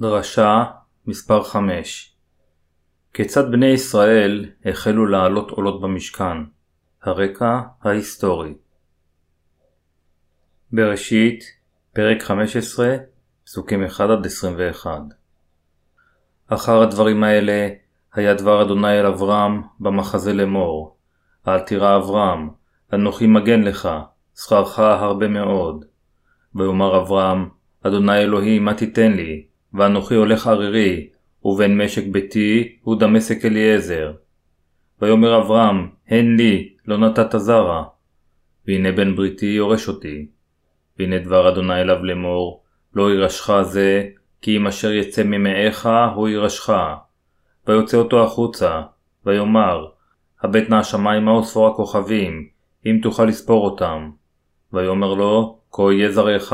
דרשה מספר 5 כיצד בני ישראל החלו לעלות עולות במשכן? הרקע ההיסטורי בראשית, פרק 15, פסוקים 1-21 אחר הדברים האלה היה דבר אדוני אל אברהם במחזה לאמור אל תירא אברהם, אנוכי מגן לך, שכרך הרבה מאוד. ויאמר אברהם, אדוני אלוהים, מה תיתן לי? ואנוכי הולך ערירי, ובן משק ביתי הוא דמשק אליעזר. ויאמר אברהם, הן לי, לא נתת זרע. והנה בן בריתי יורש אותי. והנה דבר אדוני אליו לאמור, לא ירשך זה, כי אם אשר יצא ממאיך, הוא ירשך. ויוצא אותו החוצה, ויאמר, הבט נא השמיימה וספור הכוכבים, אם תוכל לספור אותם. ויאמר לו, כה יהיה זרעך.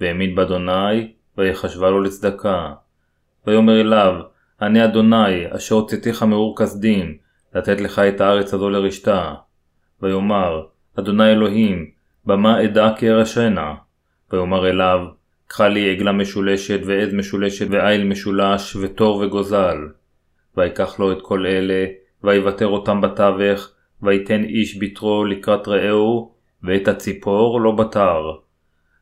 והעמיד באדוני, ויחשבה לו לצדקה. ויאמר אליו, אני אדוני, אשר הוצאתיך מאור כסדים, לתת לך את הארץ הזו לרשתה. ויאמר, אדוני אלוהים, במה אדע כי ארשנה? ויאמר אליו, קחה לי עגלה משולשת, ועז משולשת, ועיל משולש, ותור וגוזל. ויקח לו את כל אלה, ויוותר אותם בתווך, ויתן איש בתרו לקראת רעהו, ואת הציפור לא בתר.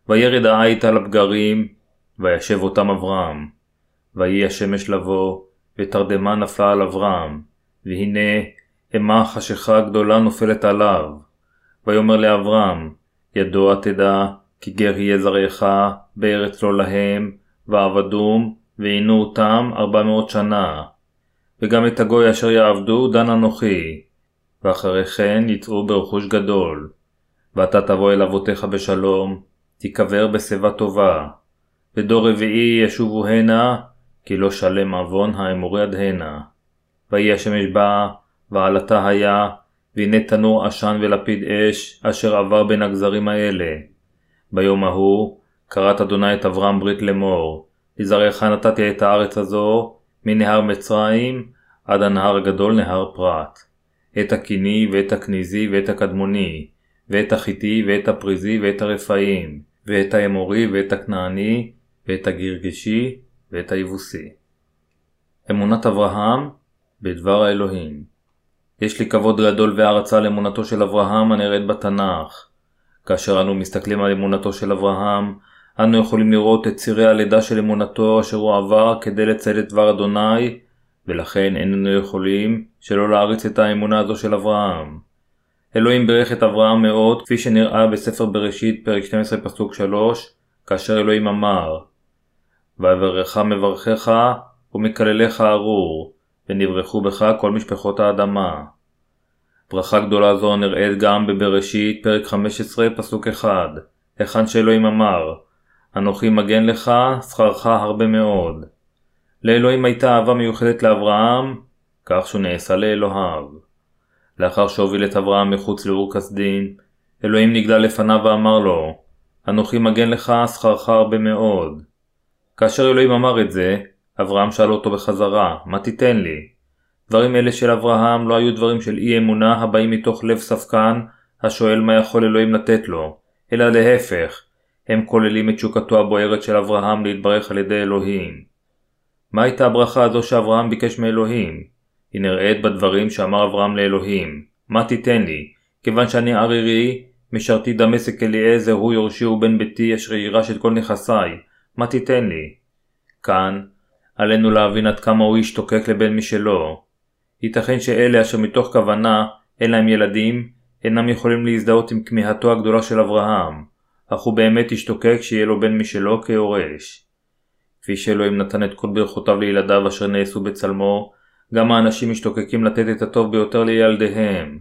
וירד העית על הבגרים, וישב אותם אברהם. ויהי השמש לבוא, ותרדמה נפלה על אברהם, והנה המה חשיכה גדולה נופלת עליו. ויאמר לאברהם, ידוע תדע, כי גר יהיה זרעך, בארץ לא להם, ועבדום, ועינו אותם ארבע מאות שנה. וגם את הגוי אשר יעבדו דן אנוכי. ואחרי כן יצאו ברכוש גדול. ואתה תבוא אל אבותיך בשלום, תיקבר בשיבה טובה. ודור רביעי ישובו הנה, כי לא שלם עוון האמורי עד הנה. ויהי השמש באה, ועלתה היה, והנה תנור עשן ולפיד אש, אשר עבר בין הגזרים האלה. ביום ההוא, קראת אדוני את אברהם ברית לאמור, לזרעך נתתי את הארץ הזו, מנהר מצרים, עד הנהר הגדול נהר פרת. את הקיני ואת הכניזי ואת הקדמוני, ואת החיטי ואת הפריזי ואת הרפאים, ואת האמורי ואת הכנעני, ואת הגרגשי ואת היבוסי. אמונת אברהם בדבר האלוהים יש לי כבוד גדול והערצה לאמונתו של אברהם הנראית בתנ"ך. כאשר אנו מסתכלים על אמונתו של אברהם, אנו יכולים לראות את צירי הלידה של אמונתו אשר הוא עבר כדי לציין את דבר אדוני, ולכן איננו יכולים שלא להעריץ את האמונה הזו של אברהם. אלוהים בירך את אברהם מאוד, כפי שנראה בספר בראשית, פרק 12 פסוק 3, כאשר אלוהים אמר ויברך מברכך ומקלליך ארור, ונברכו בך כל משפחות האדמה. ברכה גדולה זו נראית גם בבראשית, פרק 15, פסוק 1, היכן שאלוהים אמר, אנוכי מגן לך, שכרך הרבה מאוד. לאלוהים הייתה אהבה מיוחדת לאברהם, כך שהוא נעשה לאלוהיו. לאחר שהוביל את אברהם מחוץ לאור כסדין, אלוהים נגלה לפניו ואמר לו, אנוכי מגן לך, שכרך הרבה מאוד. כאשר אלוהים אמר את זה, אברהם שאל אותו בחזרה, מה תיתן לי? דברים אלה של אברהם לא היו דברים של אי אמונה הבאים מתוך לב ספקן, השואל מה יכול אלוהים לתת לו, אלא להפך, הם כוללים את תשוקתו הבוערת של אברהם להתברך על ידי אלוהים. מה הייתה הברכה הזו שאברהם ביקש מאלוהים? היא נראית בדברים שאמר אברהם לאלוהים, מה תיתן לי, כיוון שאני ערירי, משרתי דמשק אליעזר הוא יורשי ובן ביתי אשר יירש את כל נכסיי, מה תיתן לי? כאן, עלינו להבין עד כמה הוא איש תוקק לבן משלו. ייתכן שאלה אשר מתוך כוונה אין להם ילדים, אינם יכולים להזדהות עם כמיהתו הגדולה של אברהם, אך הוא באמת השתוקק שיהיה לו בן משלו כיורש. כפי שאלוהים נתן את כל ברכותיו לילדיו אשר נעשו בצלמו, גם האנשים משתוקקים לתת את הטוב ביותר לילדיהם.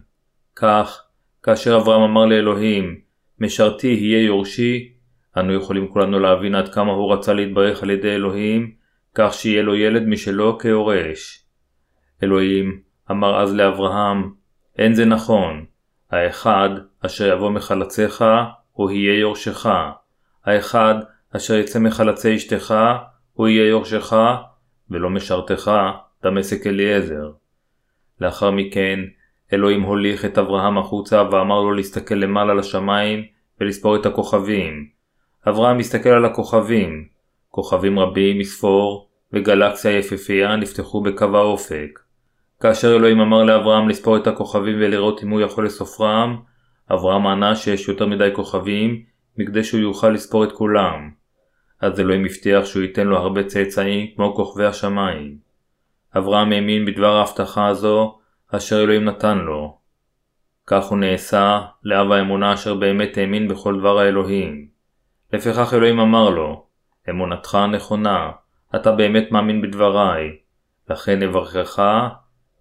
כך, כאשר אברהם אמר לאלוהים, משרתי יהיה יורשי, אנו יכולים כולנו להבין עד כמה הוא רצה להתברך על ידי אלוהים, כך שיהיה לו ילד משלו כיורש. אלוהים אמר אז לאברהם, אין זה נכון, האחד אשר יבוא מחלציך, הוא יהיה יורשך, האחד אשר יצא מחלצי אשתך, הוא יהיה יורשך, ולא משרתך, דמשק אליעזר. לאחר מכן, אלוהים הוליך את אברהם החוצה ואמר לו להסתכל למעלה לשמיים ולספור את הכוכבים. אברהם הסתכל על הכוכבים. כוכבים רבים מספור וגלקסיה יפהפייה נפתחו בקו האופק. כאשר אלוהים אמר לאברהם לספור את הכוכבים ולראות אם הוא יכול לסופרם, אברהם ענה שיש יותר מדי כוכבים מכדי שהוא יוכל לספור את כולם. אז אלוהים הבטיח שהוא ייתן לו הרבה צאצאים כמו כוכבי השמיים. אברהם האמין בדבר ההבטחה הזו אשר אלוהים נתן לו. כך הוא נעשה לאב האמונה אשר באמת האמין בכל דבר האלוהים. לפיכך אלוהים אמר לו, אמונתך נכונה, אתה באמת מאמין בדבריי, לכן אברכך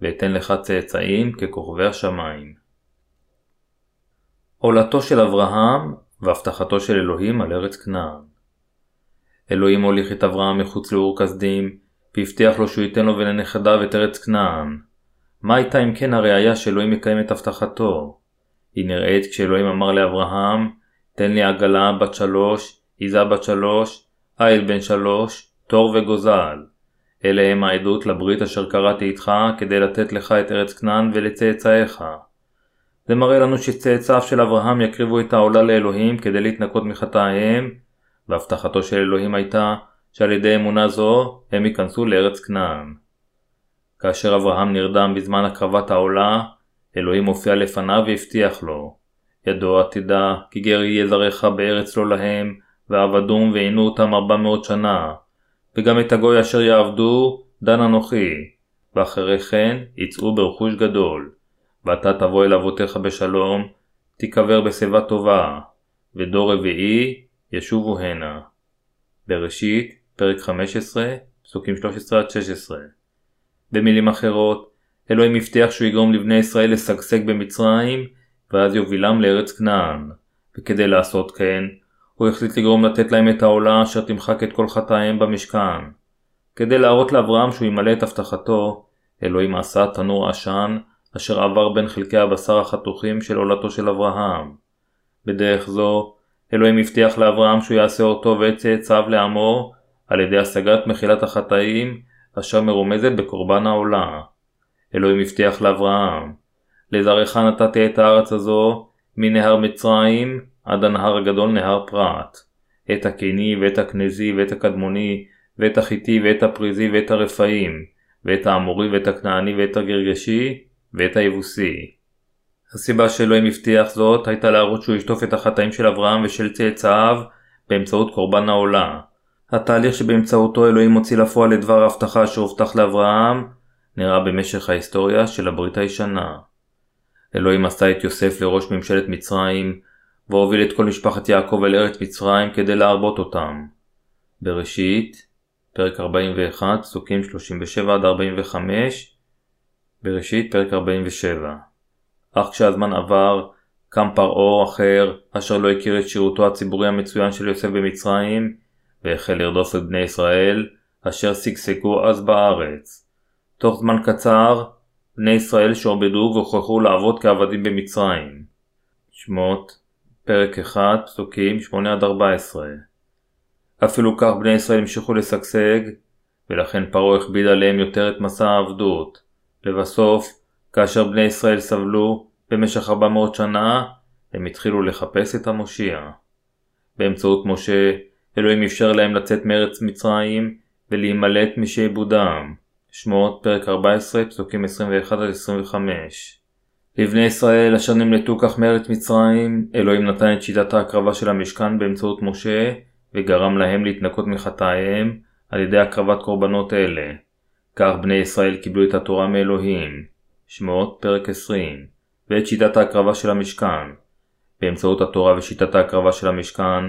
ואתן לך צאצאים ככוכבי השמיים. עולתו של אברהם והבטחתו של אלוהים על ארץ כנען. אלוהים הוליך את אברהם מחוץ לאור כסדים, והבטיח לו שהוא ייתן לו ולנכדיו את ארץ כנען. מה הייתה אם כן הראייה שאלוהים מקיים את הבטחתו? היא נראית כשאלוהים אמר לאברהם, תן לי עגלה בת שלוש, עיזה בת שלוש, איל בן שלוש, תור וגוזל. אלה הם העדות לברית אשר קראתי איתך כדי לתת לך את ארץ כנען ולצאצאיך. זה מראה לנו שצאצאיו של אברהם יקריבו את העולה לאלוהים כדי להתנקות מחטאיהם, והבטחתו של אלוהים הייתה שעל ידי אמונה זו הם ייכנסו לארץ כנען. כאשר אברהם נרדם בזמן הקרבת העולה, אלוהים הופיע לפניו והבטיח לו, ידוע תדע כי גר יהיה זרעך בארץ לא להם, ועבדום ועינו אותם ארבע מאות שנה, וגם את הגוי אשר יעבדו, דן אנוכי, ואחרי כן יצאו ברכוש גדול. ואתה תבוא אל אבותיך בשלום, תיקבר בשיבה טובה, ודור רביעי ישובו הנה. בראשית, פרק 15, פסוקים 13-16. במילים אחרות, אלוהים הבטיח שהוא יגרום לבני ישראל לשגשג במצרים, ואז יובילם לארץ כנען, וכדי לעשות כן, הוא החליט לגרום לתת להם את העולה אשר תמחק את כל חטאיהם במשכן. כדי להראות לאברהם שהוא ימלא את הבטחתו, אלוהים עשה תנור עשן אשר עבר בין חלקי הבשר החתוכים של עולתו של אברהם. בדרך זו, אלוהים הבטיח לאברהם שהוא יעשה אותו ואת צאצאיו לעמו על ידי השגת מחילת החטאים אשר מרומזת בקורבן העולה. אלוהים הבטיח לאברהם לזרעך נתתי את הארץ הזו מנהר מצרים עד הנהר הגדול נהר פרת. את הקיני ואת הכנזי ואת הקדמוני ואת החיטי ואת הפריזי ואת הרפאים ואת האמורי ואת הכנעני ואת הגרגשי ואת היבוסי. הסיבה שאלוהים הבטיח זאת הייתה להראות שהוא ישטוף את החטאים של אברהם ושל צאצאיו באמצעות קורבן העולה. התהליך שבאמצעותו אלוהים מוציא לפועל את דבר ההבטחה שהובטח לאברהם נראה במשך ההיסטוריה של הברית הישנה. אלוהים עשה את יוסף לראש ממשלת מצרים והוביל את כל משפחת יעקב אל ארץ מצרים כדי להרבות אותם. בראשית, פרק 41, פסוקים 37-45, בראשית פרק 47. אך כשהזמן עבר, קם פרעה אחר, אשר לא הכיר את שירותו הציבורי המצוין של יוסף במצרים, והחל לרדוף את בני ישראל, אשר שגשגו אז בארץ. תוך זמן קצר, בני ישראל שעובדו והוכרחו לעבוד כעבדים במצרים. שמות, פרק 1, פסוקים 8-14 אפילו כך בני ישראל המשיכו לשגשג, ולכן פרעה הכביד עליהם יותר את מסע העבדות. לבסוף, כאשר בני ישראל סבלו במשך 400 שנה, הם התחילו לחפש את המושיע. באמצעות משה, אלוהים אפשר להם לצאת מארץ מצרים ולהימלט משעבודם. שמות פרק 14 פסוקים 21-25 לבני ישראל אשר נמלטו כך מארץ מצרים, אלוהים נתן את שיטת ההקרבה של המשכן באמצעות משה, וגרם להם להתנקות מחטאיהם על ידי הקרבת קורבנות אלה. כך בני ישראל קיבלו את התורה מאלוהים. שמות פרק 20 ואת שיטת ההקרבה של המשכן. באמצעות התורה ושיטת ההקרבה של המשכן,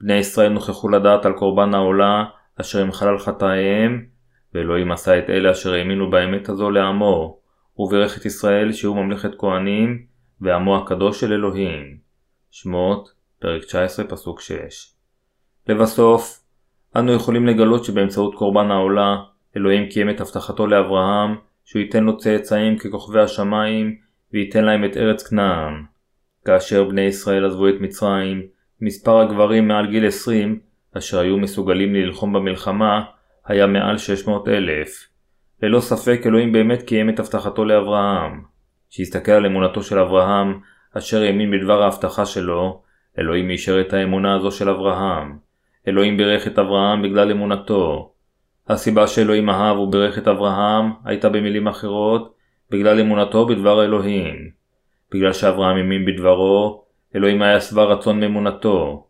בני ישראל נוכחו לדעת על קורבן העולה אשר הם חלל חטאיהם, ואלוהים עשה את אלה אשר האמינו באמת הזו לעמו, וברך את ישראל שהוא ממלכת כהנים, ועמו הקדוש של אלוהים. שמות, פרק 19 פסוק 6. לבסוף, אנו יכולים לגלות שבאמצעות קורבן העולה, אלוהים קיים את הבטחתו לאברהם, שהוא ייתן לו צאצאים ככוכבי השמיים, וייתן להם את ארץ כנען. כאשר בני ישראל עזבו את מצרים, מספר הגברים מעל גיל 20, אשר היו מסוגלים ללחום במלחמה, היה מעל 600 אלף. ללא ספק אלוהים באמת קיים את הבטחתו לאברהם. כשהסתכל על אמונתו של אברהם, אשר האמין בדבר ההבטחה שלו, אלוהים אישר את האמונה הזו של אברהם. אלוהים בירך את אברהם בגלל אמונתו. הסיבה שאלוהים אהב וברך את אברהם הייתה במילים אחרות בגלל אמונתו בדבר אלוהים. בגלל שאברהם האמין בדברו, אלוהים היה שבע רצון מאמונתו.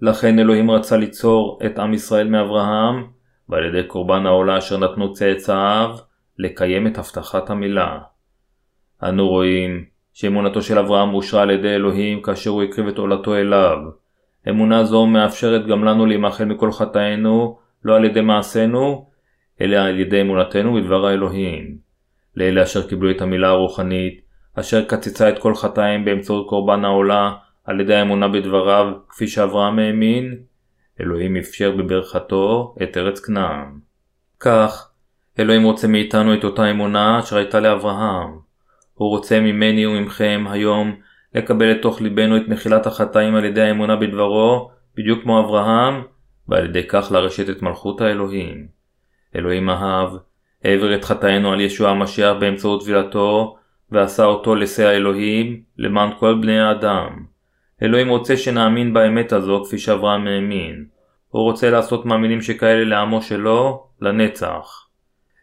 לכן אלוהים רצה ליצור את עם ישראל מאברהם, ועל ידי קורבן העולה אשר נתנו צאצאיו, לקיים את הבטחת המילה. אנו רואים שאמונתו של אברהם אושרה על ידי אלוהים כאשר הוא הקריב את עולתו אליו. אמונה זו מאפשרת גם לנו להימחל מכל חטאינו, לא על ידי מעשינו, אלא על ידי אמונתנו בדבר האלוהים. לאלה אשר קיבלו את המילה הרוחנית, אשר קצצה את כל חטאים באמצעות קורבן העולה, על ידי האמונה בדבריו, כפי שאברהם האמין, אלוהים אפשר בברכתו את ארץ כנען. כך, אלוהים רוצה מאיתנו את אותה אמונה אשר הייתה לאברהם. הוא רוצה ממני וממכם היום לקבל לתוך ליבנו את מחילת החטאים על ידי האמונה בדברו, בדיוק כמו אברהם, ועל ידי כך לרשת את מלכות האלוהים. אלוהים אהב, העביר את חטאינו על ישוע המשיח באמצעות טבילתו, ועשה אותו לשא האלוהים, למען כל בני האדם. אלוהים רוצה שנאמין באמת הזו כפי שאברהם האמין. הוא רוצה לעשות מאמינים שכאלה לעמו שלו, לנצח.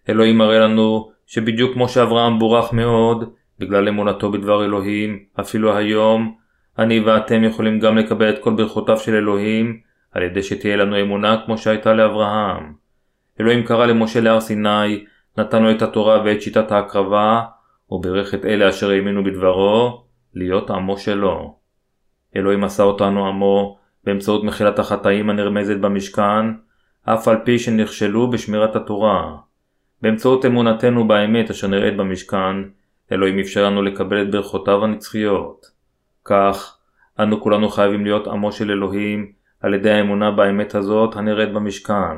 אלוהים מראה לנו שבדיוק כמו שאברהם בורך מאוד, בגלל אמונתו בדבר אלוהים, אפילו היום, אני ואתם יכולים גם לקבל את כל ברכותיו של אלוהים, על ידי שתהיה לנו אמונה כמו שהייתה לאברהם. אלוהים קרא למשה להר סיני, נתן לו את התורה ואת שיטת ההקרבה, וברך את אלה אשר האמינו בדברו, להיות עמו שלו. אלוהים עשה אותנו עמו באמצעות מחילת החטאים הנרמזת במשכן, אף על פי שנכשלו בשמירת התורה. באמצעות אמונתנו באמת אשר נראית במשכן, אלוהים אפשר לנו לקבל את ברכותיו הנצחיות. כך, אנו כולנו חייבים להיות עמו של אלוהים על ידי האמונה באמת הזאת הנראית במשכן.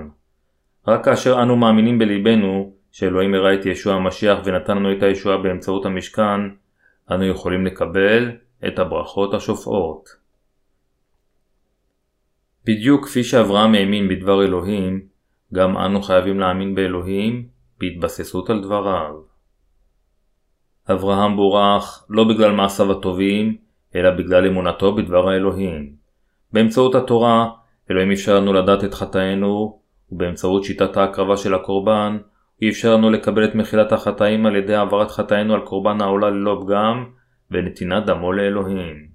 רק כאשר אנו מאמינים בלבנו שאלוהים הראה את ישוע המשיח ונתן לנו את הישועה באמצעות המשכן, אנו יכולים לקבל את הברכות השופעות. בדיוק כפי שאברהם האמין בדבר אלוהים, גם אנו חייבים להאמין באלוהים בהתבססות על דבריו. אברהם בורך לא בגלל מעשיו הטובים, אלא בגלל אמונתו בדבר האלוהים. באמצעות התורה, אלוהים אפשר לנו לדעת את חטאינו, ובאמצעות שיטת ההקרבה של הקורבן, הוא אפשר לנו לקבל את מחילת החטאים על ידי העברת חטאינו על קורבן העולה ללא פגם, ונתינת דמו לאלוהים.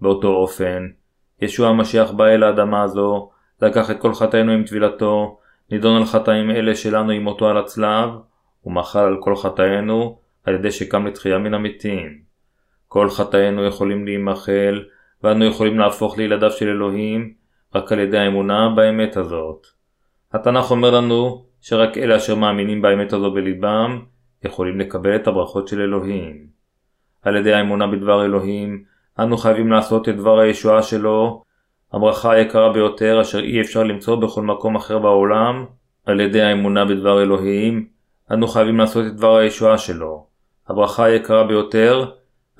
באותו אופן, ישוע המשיח בא אל האדמה הזו, לקח את כל חטאינו עם טבילתו, נידון על חטאים אלה שלנו עם מותו על הצלב, ומחל על כל חטאינו, על ידי שקם לתחייה מן המתים. כל חטאינו יכולים להימחל, ואנו יכולים להפוך לילדיו של אלוהים, רק על ידי האמונה באמת הזאת. התנ"ך אומר לנו שרק אלה אשר מאמינים באמת הזו בליבם, יכולים לקבל את הברכות של אלוהים. על ידי האמונה בדבר אלוהים, אנו חייבים לעשות את דבר הישועה שלו, הברכה היקרה ביותר אשר אי אפשר למצוא בכל מקום אחר בעולם, על ידי האמונה בדבר אלוהים, אנו חייבים לעשות את דבר הישועה שלו. הברכה היקרה ביותר,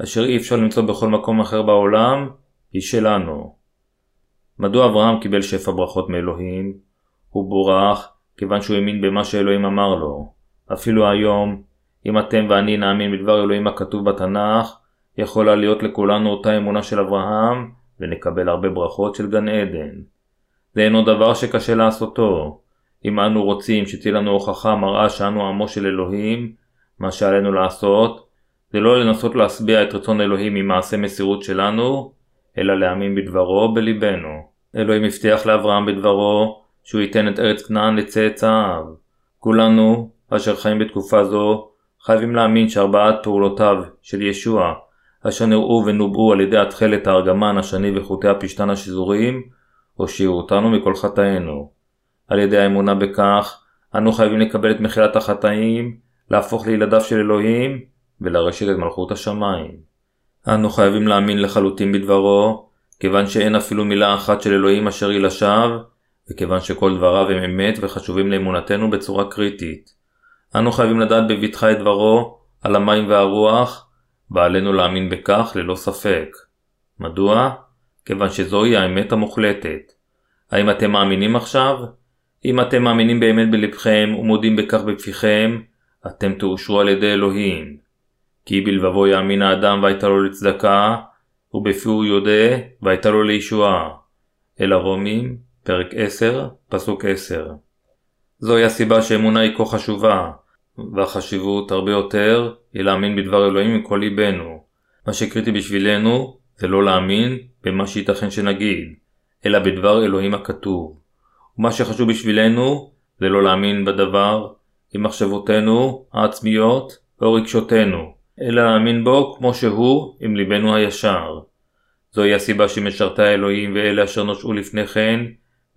אשר אי אפשר למצוא בכל מקום אחר בעולם, היא שלנו. מדוע אברהם קיבל שפע ברכות מאלוהים? הוא בורך כיוון שהוא האמין במה שאלוהים אמר לו. אפילו היום, אם אתם ואני נאמין בדבר אלוהים הכתוב בתנ"ך, יכולה להיות לכולנו אותה אמונה של אברהם, ונקבל הרבה ברכות של גן עדן. זה אינו דבר שקשה לעשותו. אם אנו רוצים שתהיה לנו הוכחה מראה שאנו עמו של אלוהים, מה שעלינו לעשות, זה לא לנסות להשביע את רצון אלוהים ממעשה מסירות שלנו, אלא להאמין בדברו בליבנו. אלוהים הבטיח לאברהם בדברו, שהוא ייתן את ארץ כנען לצאצאיו. כולנו, אשר חיים בתקופה זו, חייבים להאמין שארבעת פעולותיו של ישוע, אשר נראו ונובעו על ידי התכלת הארגמן השני וחוטי הפשתן השזוריים, הושיעו אותנו מכל חטאינו. על ידי האמונה בכך, אנו חייבים לקבל את מחילת החטאים, להפוך לילדיו של אלוהים, ולרשת את מלכות השמיים. אנו חייבים להאמין לחלוטין בדברו, כיוון שאין אפילו מילה אחת של אלוהים אשר היא לשווא, וכיוון שכל דבריו הם אמת וחשובים לאמונתנו בצורה קריטית. אנו חייבים לדעת בבטחה את דברו על המים והרוח, ועלינו להאמין בכך ללא ספק. מדוע? כיוון שזוהי האמת המוחלטת. האם אתם מאמינים עכשיו? אם אתם מאמינים באמת בלבכם ומודים בכך בפיכם, אתם תאושרו על ידי אלוהים. כי בלבבו יאמין האדם והייתה לו לצדקה, ובפיו יודה והייתה לו לישועה. אל הרומים, פרק 10, פסוק 10. זוהי הסיבה שאמונה היא כה חשובה, והחשיבות הרבה יותר היא להאמין בדבר אלוהים עם כל ליבנו. מה שקריטי בשבילנו זה לא להאמין במה שייתכן שנגיד, אלא בדבר אלוהים הכתוב. ומה שחשוב בשבילנו זה לא להאמין בדבר עם מחשבותינו העצמיות או רגשותינו, אלא להאמין בו כמו שהוא עם ליבנו הישר. זוהי הסיבה שמשרתי האלוהים ואלה אשר נושעו לפני כן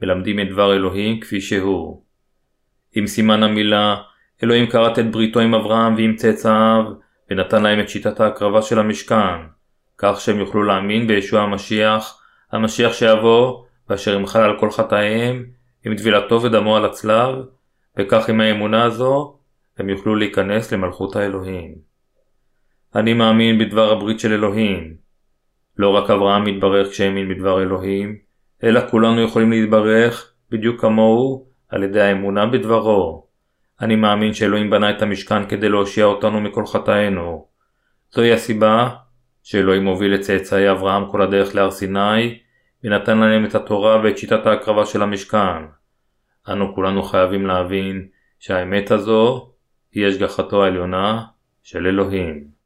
מלמדים את דבר אלוהים כפי שהוא. עם סימן המילה, אלוהים כרת את בריתו עם אברהם ועם צאצאיו, ונתן להם את שיטת ההקרבה של המשכן, כך שהם יוכלו להאמין בישוע המשיח, המשיח שיבוא, ואשר ימחל על כל חטאיהם, עם טבילתו ודמו על הצלב, וכך עם האמונה הזו, הם יוכלו להיכנס למלכות האלוהים. אני מאמין בדבר הברית של אלוהים. לא רק אברהם מתברך כשהאמין בדבר אלוהים, אלא כולנו יכולים להתברך בדיוק כמוהו על ידי האמונה בדברו. אני מאמין שאלוהים בנה את המשכן כדי להושיע אותנו מכל חטאינו. זוהי הסיבה שאלוהים הוביל את צאצאי אברהם כל הדרך להר סיני, ונתן להם את התורה ואת שיטת ההקרבה של המשכן. אנו כולנו חייבים להבין שהאמת הזו היא השגחתו העליונה של אלוהים.